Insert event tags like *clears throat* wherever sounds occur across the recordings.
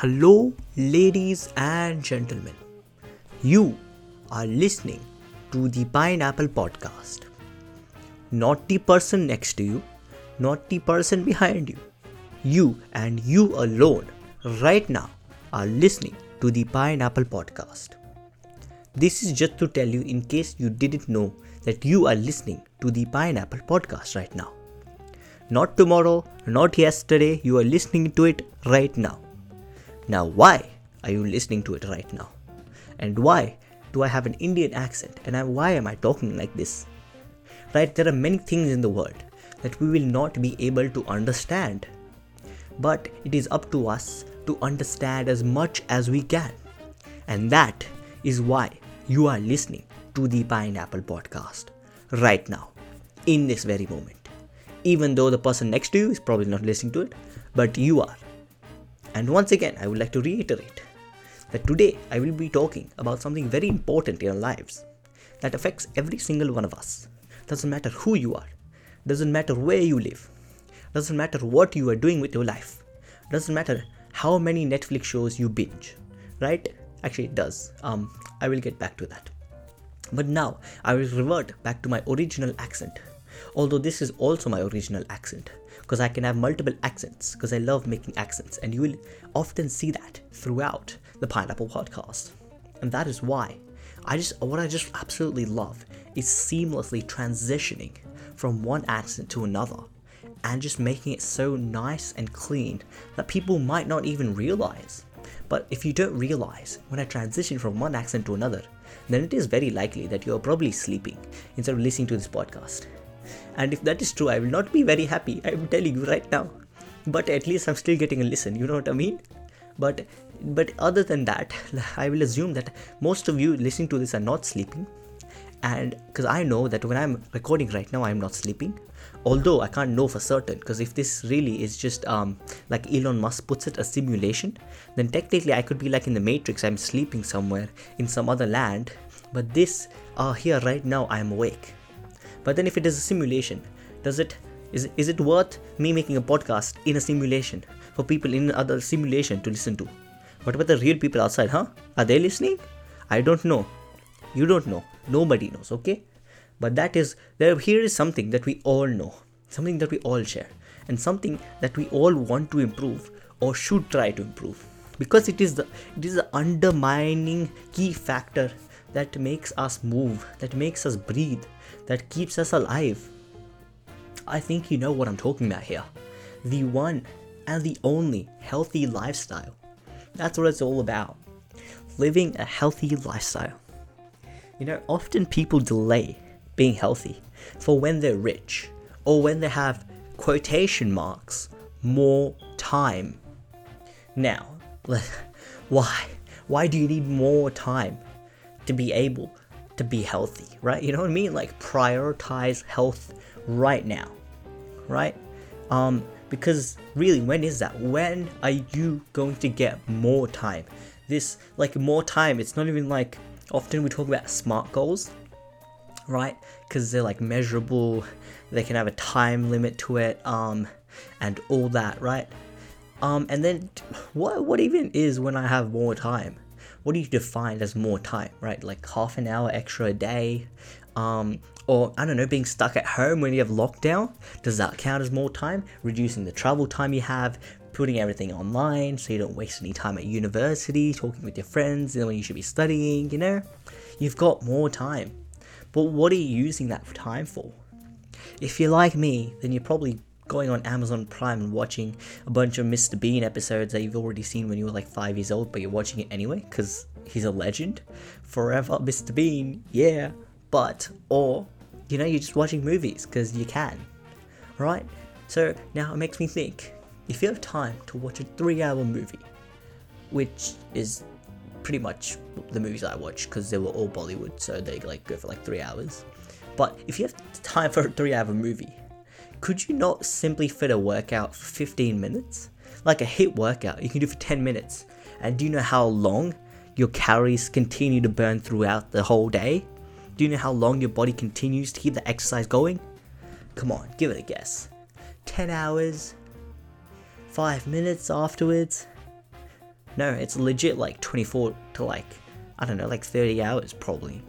Hello, ladies and gentlemen. You are listening to the Pineapple Podcast. Not the person next to you, not the person behind you. You and you alone, right now, are listening to the Pineapple Podcast. This is just to tell you in case you didn't know that you are listening to the Pineapple Podcast right now. Not tomorrow, not yesterday, you are listening to it right now. Now, why are you listening to it right now? And why do I have an Indian accent? And why am I talking like this? Right, there are many things in the world that we will not be able to understand. But it is up to us to understand as much as we can. And that is why you are listening to the Pineapple Podcast right now, in this very moment. Even though the person next to you is probably not listening to it, but you are. And once again, I would like to reiterate that today I will be talking about something very important in our lives that affects every single one of us. Doesn't matter who you are, doesn't matter where you live, doesn't matter what you are doing with your life, doesn't matter how many Netflix shows you binge, right? Actually, it does. Um, I will get back to that. But now I will revert back to my original accent. Although this is also my original accent, because I can have multiple accents, because I love making accents, and you will often see that throughout the Pineapple Podcast. And that is why I just what I just absolutely love is seamlessly transitioning from one accent to another and just making it so nice and clean that people might not even realize. But if you don't realize when I transition from one accent to another, then it is very likely that you are probably sleeping instead of listening to this podcast. And if that is true, I will not be very happy, I'm telling you right now. But at least I'm still getting a listen, you know what I mean? But but other than that, *laughs* I will assume that most of you listening to this are not sleeping. And because I know that when I'm recording right now, I'm not sleeping. Although I can't know for certain, because if this really is just um, like Elon Musk puts it, a simulation, then technically I could be like in the Matrix, I'm sleeping somewhere in some other land. But this, uh, here right now, I'm awake. But then if it is a simulation, does it is, is it worth me making a podcast in a simulation for people in other simulation to listen to? What about the real people outside, huh? Are they listening? I don't know. You don't know. Nobody knows, okay? But that is there here is something that we all know, something that we all share, and something that we all want to improve or should try to improve. Because it is the it is the undermining key factor that makes us move, that makes us breathe, that keeps us alive. I think you know what I'm talking about here. The one and the only healthy lifestyle. That's what it's all about. Living a healthy lifestyle. You know, often people delay being healthy for when they're rich or when they have quotation marks more time. Now, *laughs* why? Why do you need more time to be able to be healthy, right? You know what I mean? Like prioritize health right now, right? Um, because really, when is that? When are you going to get more time? This, like, more time, it's not even like often we talk about smart goals, right? Because they're like measurable, they can have a time limit to it, um, and all that, right? Um, and then what what even is when I have more time? What do you define as more time, right? Like half an hour extra a day, um, or I don't know, being stuck at home when you have lockdown. Does that count as more time? Reducing the travel time you have, putting everything online so you don't waste any time at university, talking with your friends when you should be studying. You know, you've got more time. But what are you using that time for? If you're like me, then you're probably going on Amazon Prime and watching a bunch of Mr. Bean episodes that you've already seen when you were like five years old, but you're watching it anyway because he's a legend. Forever, Mr. Bean, yeah. But, or, you know, you're just watching movies because you can, right? So now it makes me think if you have time to watch a three hour movie, which is pretty much the movies I watch because they were all Bollywood, so they like go for like three hours. But if you have time for a three hour movie, could you not simply fit a workout for 15 minutes? Like a HIIT workout, you can do for 10 minutes. And do you know how long your calories continue to burn throughout the whole day? Do you know how long your body continues to keep the exercise going? Come on, give it a guess. 10 hours? 5 minutes afterwards? No, it's legit like 24 to like, I don't know, like 30 hours probably.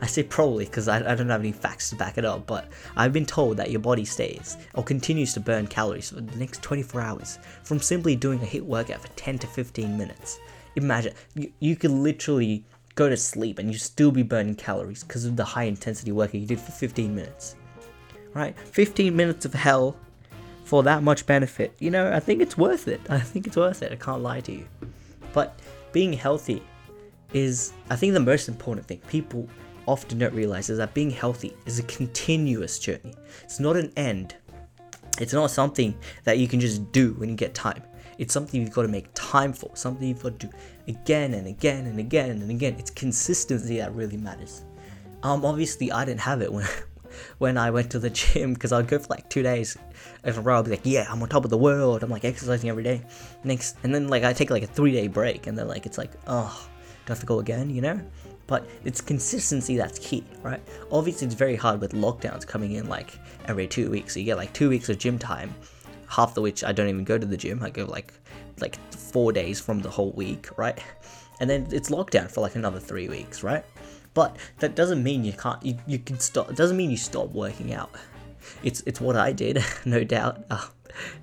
I say probably because I, I don't have any facts to back it up, but I've been told that your body stays or continues to burn calories for the next 24 hours from simply doing a HIIT workout for 10 to 15 minutes. Imagine, you, you could literally go to sleep and you still be burning calories because of the high intensity workout you did for 15 minutes. Right? 15 minutes of hell for that much benefit. You know, I think it's worth it. *laughs* I think it's worth it. I can't lie to you. But being healthy is, I think, the most important thing. People often don't realize is that being healthy is a continuous journey. It's not an end. It's not something that you can just do when you get time. It's something you've got to make time for, something you've got to do again and again and again and again. It's consistency that really matters. Um, obviously, I didn't have it *laughs* when when I went to the gym because I'd go for like two days in a row. I'd be like, yeah, I'm on top of the world. I'm like exercising every day. Next, and then like I take like a three day break, and then like it's like, oh, do I have to go again? You know? But it's consistency that's key, right? Obviously, it's very hard with lockdowns coming in like every two weeks. So you get like two weeks of gym time, half the which I don't even go to the gym. I go like like four days from the whole week, right? And then it's lockdown for like another three weeks, right? But that doesn't mean you can't. You, you can stop. It doesn't mean you stop working out. It's it's what I did, *laughs* no doubt. *laughs* Uh,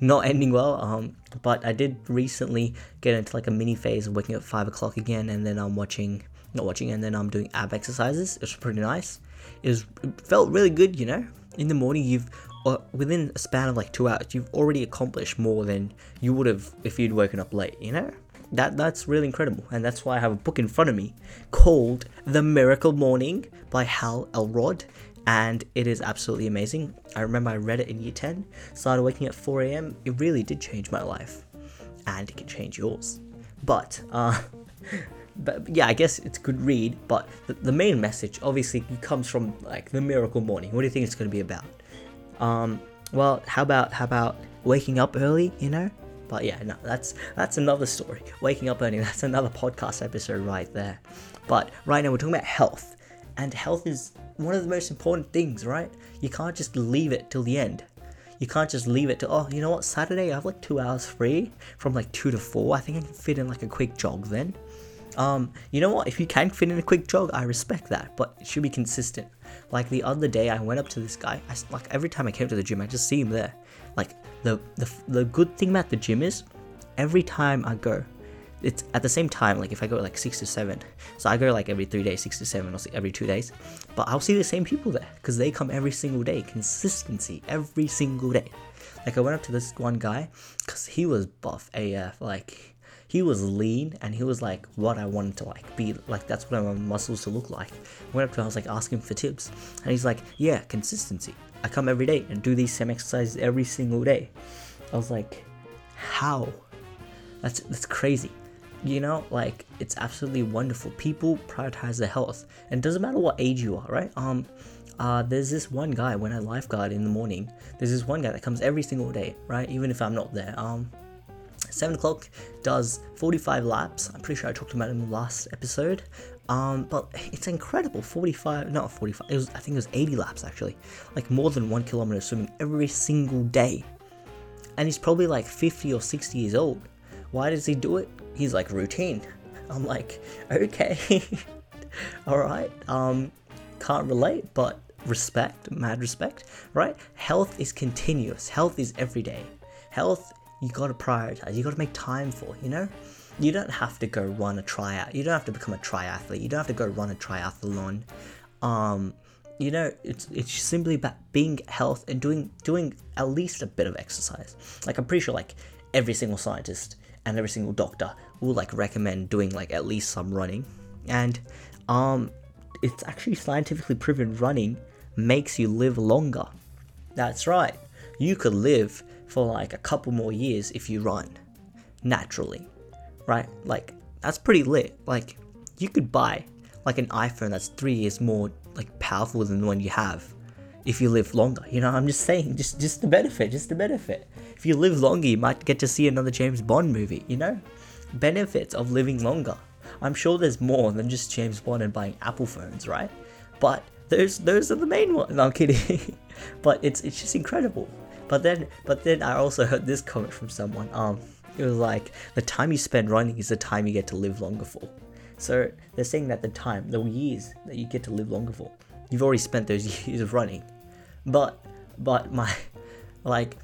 not ending well. Um, but I did recently get into like a mini phase of waking up five o'clock again, and then I'm watching not watching, and then I'm doing ab exercises. It was pretty nice. It, was, it felt really good, you know. In the morning, you've uh, within a span of like two hours, you've already accomplished more than you would have if you'd woken up late. You know, that that's really incredible, and that's why I have a book in front of me called The Miracle Morning by Hal Elrod. And it is absolutely amazing. I remember I read it in year 10, started waking at 4 a.m. It really did change my life, and it can change yours. But, uh, *laughs* but yeah, I guess it's good read. But the, the main message obviously comes from like the miracle morning. What do you think it's going to be about? Um, well, how about how about waking up early? You know. But yeah, no, that's that's another story. Waking up early, *laughs* that's another podcast episode right there. But right now we're talking about health, and health is one of the most important things, right? You can't just leave it till the end. You can't just leave it to oh, you know what? Saturday I have like two hours free from like two to four. I think I can fit in like a quick jog then. Um, you know what? If you can fit in a quick jog, I respect that, but it should be consistent. Like the other day, I went up to this guy. I, like every time I came to the gym, I just see him there. Like the the the good thing about the gym is, every time I go, it's at the same time. Like if I go like six to seven, so I go like every three days, six to seven, or every two days. But I'll see the same people there because they come every single day. Consistency every single day. Like I went up to this one guy because he was buff AF. Like he was lean and he was like what I wanted to like be like that's what I want my muscles to look like. I went up to him, I was like asking for tips and he's like, Yeah, consistency. I come every day and do these same exercises every single day. I was like, How? That's that's crazy. You know, like it's absolutely wonderful. People prioritize their health. And it doesn't matter what age you are, right? Um uh, there's this one guy when I lifeguard in the morning. There's this one guy that comes every single day, right? Even if I'm not there. Um, 7 o'clock does 45 laps. I'm pretty sure I talked about it in the last episode. Um, but it's incredible. 45, not 45. It was, I think it was 80 laps actually. Like more than one kilometer swimming every single day. And he's probably like 50 or 60 years old. Why does he do it? He's like routine. *laughs* I'm like, okay, *laughs* all right. Um, can't relate, but respect, mad respect, right? Health is continuous. Health is every day. Health you got to prioritize. You got to make time for. You know, you don't have to go run a tryout. You don't have to become a triathlete. You don't have to go run a triathlon. Um, you know, it's it's simply about being health and doing doing at least a bit of exercise. Like I'm pretty sure like every single scientist and every single doctor will like recommend doing like at least some running. And um it's actually scientifically proven running makes you live longer. That's right. You could live for like a couple more years if you run naturally, right? Like that's pretty lit. Like you could buy like an iPhone that's three years more like powerful than the one you have if you live longer. You know, I'm just saying, just just the benefit, just the benefit. If you live longer, you might get to see another James Bond movie. You know, benefits of living longer. I'm sure there's more than just James Bond and buying Apple phones, right? But those those are the main ones. No, I'm kidding. *laughs* but it's it's just incredible. But then, but then I also heard this comment from someone. Um, It was like the time you spend running is the time you get to live longer for. So they're saying that the time, the years that you get to live longer for, you've already spent those *laughs* years of running. But but my *laughs* like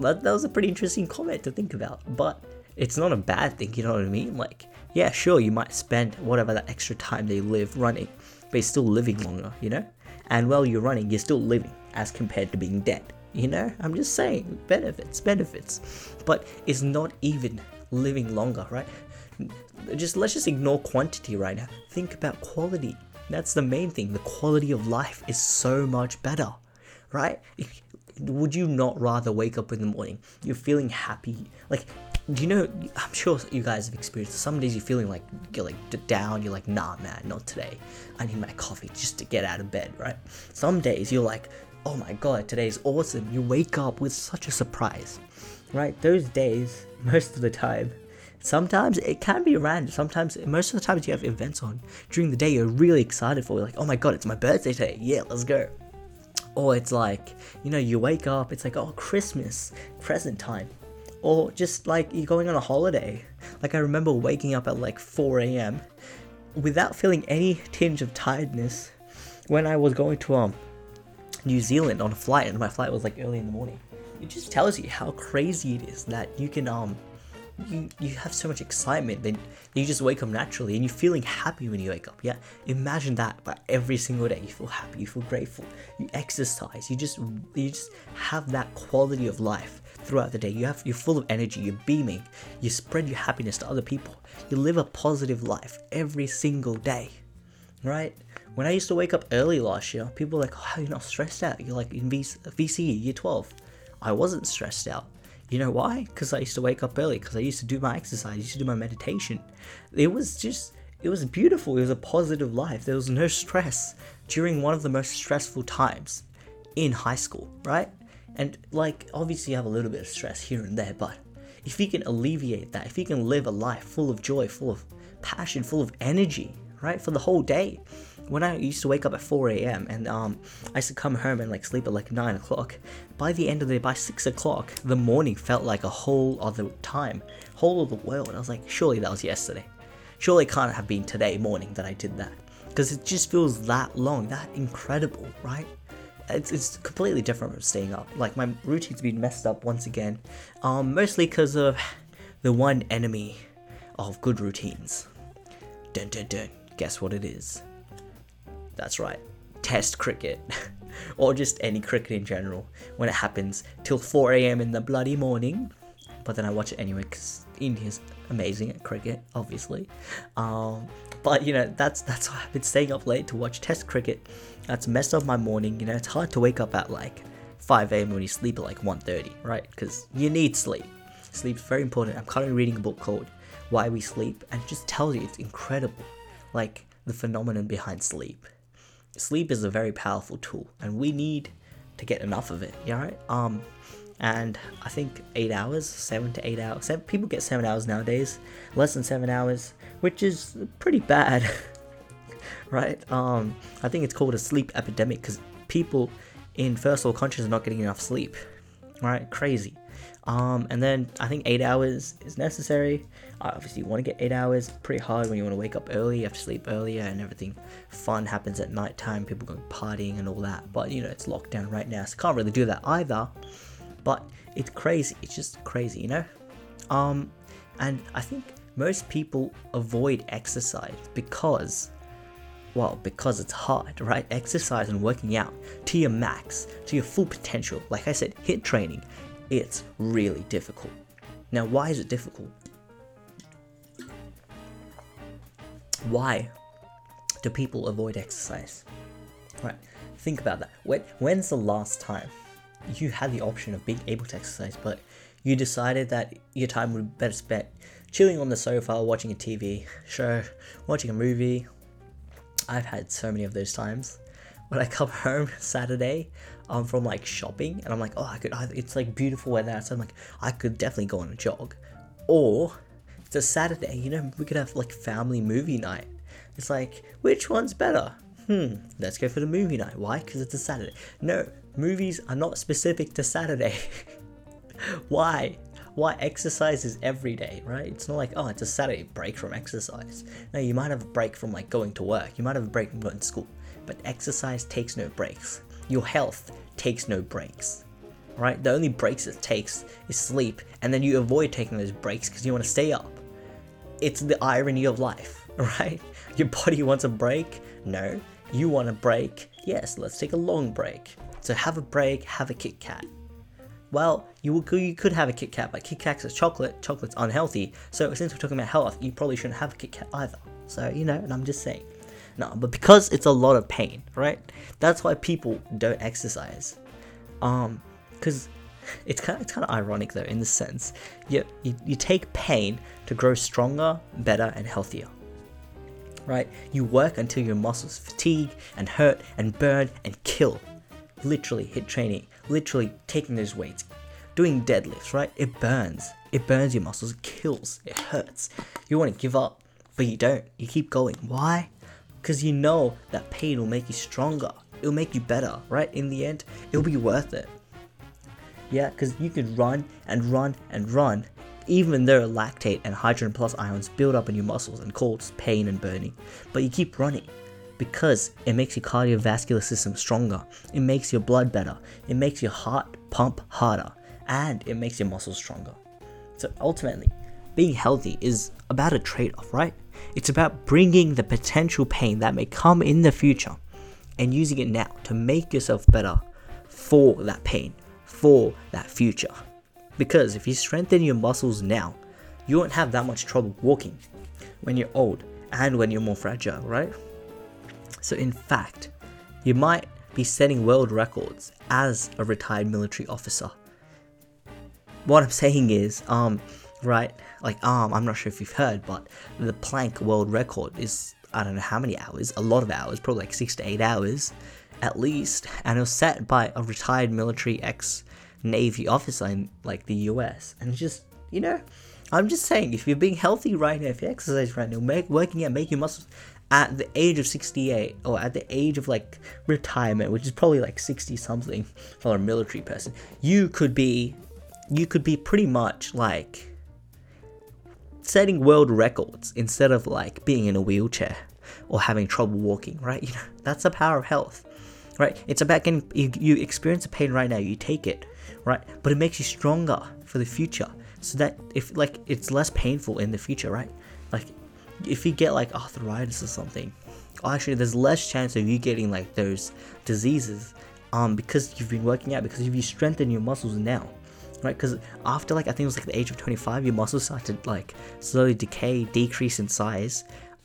that, that was a pretty interesting comment to think about. But it's not a bad thing, you know what I mean? Like, yeah, sure, you might spend whatever that extra time they live running, but you're still living longer, you know? And while you're running, you're still living as compared to being dead. You know, I'm just saying benefits, benefits. But it's not even living longer, right? Just let's just ignore quantity right now. Think about quality. That's the main thing. The quality of life is so much better, right? Would you not rather wake up in the morning? You're feeling happy. Like, do you know? I'm sure you guys have experienced. Some days you're feeling like you're like down. You're like, nah, man, not today. I need my coffee just to get out of bed, right? Some days you're like, oh my god, today's awesome. You wake up with such a surprise, right? Those days, *laughs* most of the time, sometimes it can be random. Sometimes, most of the times, you have events on during the day you're really excited for. You're like, oh my god, it's my birthday today. Yeah, let's go. Or it's like, you know, you wake up, it's like, oh, Christmas, present time. Or just like you're going on a holiday. Like, I remember waking up at like 4 a.m. without feeling any tinge of tiredness when I was going to um New Zealand on a flight, and my flight was like early in the morning. It just tells you how crazy it is that you can um you you have so much excitement that you just wake up naturally and you're feeling happy when you wake up. Yeah, imagine that. But every single day you feel happy, you feel grateful, you exercise, you just you just have that quality of life throughout the day. You have you're full of energy, you're beaming, you spread your happiness to other people. You live a positive life every single day, right? When I used to wake up early last year, people were like, oh, you're not stressed out. You're like in VCE, year 12. I wasn't stressed out. You know why? Because I used to wake up early, because I used to do my exercise, I used to do my meditation. It was just, it was beautiful. It was a positive life. There was no stress during one of the most stressful times in high school, right? And like, obviously, you have a little bit of stress here and there, but if you can alleviate that, if you can live a life full of joy, full of passion, full of energy, right, for the whole day, when I used to wake up at 4 a.m. and um, I used to come home and like sleep at like 9 o'clock, by the end of the day, by 6 o'clock, the morning felt like a whole other time, whole other world. I was like, surely that was yesterday. Surely it can't have been today morning that I did that. Because it just feels that long, that incredible, right? It's, it's completely different from staying up. Like my routine's been messed up once again, um, mostly because of the one enemy of good routines. Dun dun dun. Guess what it is? That's right, test cricket. *laughs* or just any cricket in general when it happens till 4 a.m. in the bloody morning. But then I watch it anyway because India's amazing at cricket, obviously. Um, but you know that's that's why I've been staying up late to watch Test cricket. That's messed up my morning. You know it's hard to wake up at like 5 a.m. when you sleep at like 1:30, right? Because you need sleep. Sleep's very important. I'm currently reading a book called Why We Sleep, and it just tells you it's incredible, like the phenomenon behind sleep sleep is a very powerful tool, and we need to get enough of it. Yeah, right. Um, and I think eight hours, seven to eight hours. Seven, people get seven hours nowadays, less than seven hours, which is pretty bad, *laughs* right? Um, I think it's called a sleep epidemic because people in first world countries are not getting enough sleep, right? Crazy. Um, and then I think eight hours is necessary. obviously, you want to get eight hours. Pretty hard when you want to wake up early. You have to sleep earlier, and everything fun happens at night time. People go partying and all that. But you know, it's lockdown right now, so can't really do that either. But it's crazy. It's just crazy, you know. Um, and I think most people avoid exercise because well, because it's hard, right? Exercise and working out to your max, to your full potential. Like I said, HIIT training it's really difficult. Now, why is it difficult? Why do people avoid exercise? Right, think about that. When, when's the last time you had the option of being able to exercise, but you decided that your time would be better spent chilling on the sofa, watching a TV show, watching a movie? I've had so many of those times. When I come *laughs* home Saturday, um, from like shopping, and I'm like, oh, I could. It's like beautiful weather so I'm like, I could definitely go on a jog, or it's a Saturday. You know, we could have like family movie night. It's like, which one's better? Hmm, let's go for the movie night. Why? Because it's a Saturday. No, movies are not specific to Saturday. *laughs* Why? why exercise is every day, right? It's not like, oh, it's a Saturday break from exercise. No, you might have a break from like going to work, you might have a break from going to school, but exercise takes no breaks. Your health takes no breaks, right? The only breaks it takes is sleep, and then you avoid taking those breaks because you want to stay up. It's the irony of life, *laughs* right? Your body wants a break? No. You want a break? Yes, let's take a long break. So have a break, have a Kit Kat. Well, you, you could have a Kit Kat, but Kit Kat's is chocolate, chocolate's unhealthy. So since we're talking about health, you probably shouldn't have a Kit Kat either. So, you know, and I'm just saying. No, but because it's a lot of pain, right? That's why people don't exercise. Um, because it's kind of, it's kind of ironic though in the sense you, you you take pain to grow stronger, better, and healthier. Right? You work until your muscles fatigue and hurt and burn and kill. Literally HIIT training, literally taking those weights, doing deadlifts, right? It burns. It burns your muscles, it kills, it hurts. You want to give up, but you don't. You keep going. Why? Because you know that pain will make you stronger. It'll make you better, right? In the end, it'll be worth it. Yeah, because you could run and run and run, even though lactate and hydrogen plus ions build up in your muscles and cause pain and burning. But you keep running because it makes your cardiovascular system stronger, it makes your blood better, it makes your heart pump harder, and it makes your muscles stronger. So ultimately, being healthy is about a trade off, right? It's about bringing the potential pain that may come in the future and using it now to make yourself better for that pain for that future. Because if you strengthen your muscles now, you won't have that much trouble walking when you're old and when you're more fragile, right? So, in fact, you might be setting world records as a retired military officer. What I'm saying is, um, right, like, um, I'm not sure if you've heard, but the plank world record is, I don't know how many hours, a lot of hours, probably like six to eight hours at least, and it was set by a retired military ex Navy officer in like the US. And just, you know, I'm just saying, if you're being healthy right now, if you exercise right now, make, working out, making muscles at the age of 68 or at the age of like retirement, which is probably like 60 something for a military person, you could be, you could be pretty much like setting world records instead of like being in a wheelchair or having trouble walking, right? *laughs* You know, that's the power of health, right? It's about getting, you, you experience the pain right now, you take it, right? But it makes you stronger for the future. So that if like it's less painful in the future, right? Like if you get like arthritis or something, actually there's less chance of you getting like those diseases um because you've been working out because if you strengthen your muscles now right because after like i think it was like the age of 25 your muscles start to like slowly decay decrease in size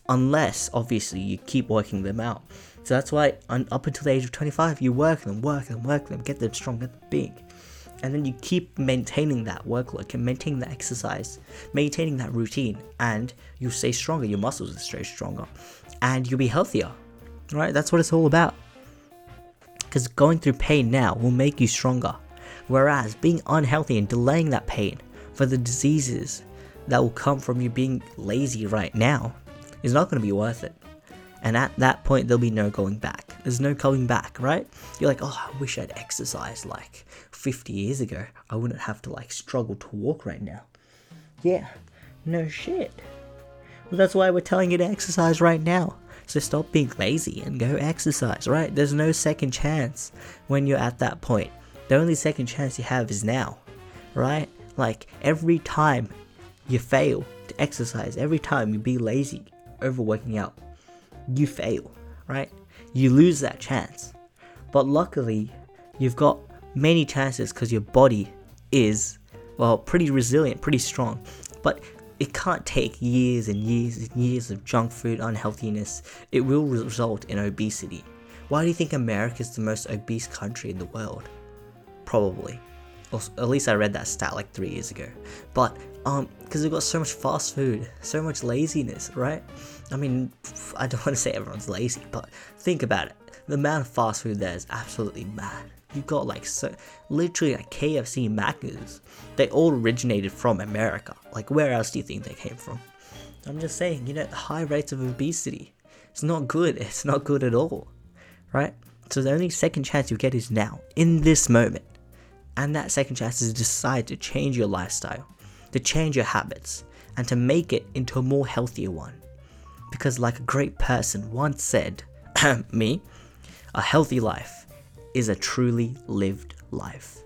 unless obviously you keep working them out so that's why up until the age of 25 you work them work them work them get them strong get them big and then you keep maintaining that workload, maintaining that exercise, maintaining that routine, and you stay stronger. Your muscles will stay stronger, and you'll be healthier. Right? That's what it's all about. Because going through pain now will make you stronger, whereas being unhealthy and delaying that pain for the diseases that will come from you being lazy right now is not going to be worth it. And at that point, there'll be no going back. There's no coming back, right? You're like, oh, I wish I'd exercised like 50 years ago. I wouldn't have to like struggle to walk right now. Yeah, no shit. Well, that's why we're telling you to exercise right now. So stop being lazy and go exercise, right? There's no second chance when you're at that point. The only second chance you have is now, right? Like every time you fail to exercise, every time you be lazy over working out, you fail, right? You lose that chance. But luckily, you've got many chances because your body is, well, pretty resilient, pretty strong. But it can't take years and years and years of junk food unhealthiness. It will result in obesity. Why do you think America is the most obese country in the world? Probably. Or at least I read that stat like three years ago. But um, because we've got so much fast food, so much laziness, right? I mean, I don't *laughs* want to say everyone's lazy, but think about it. The amount of fast food there is absolutely mad. You've got like so, literally like KFC, Macca's. They all originated from America. Like, where else do you think they came from? I'm just saying, you know, the high rates of obesity. It's not good. It's not good at all, right? So the only second chance you get is now, in this moment. And that second chance is to decide to change your lifestyle to change your habits and to make it into a more healthier one. Because, like a great person once said, *clears throat* me, a healthy life is a truly lived life.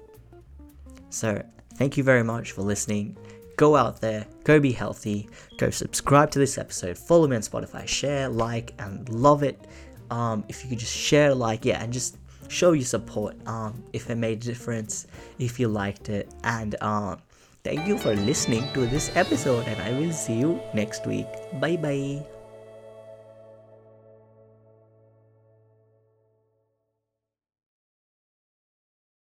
So, thank you very much for listening. Go out there, go be healthy, go subscribe to this episode, follow me on Spotify, share, like, and love it. Um, if you could just share, like, yeah, and just show your support um, if it made a difference, if you liked it, and um, thank you for listening to this episode, and I will see you next week. Bye bye.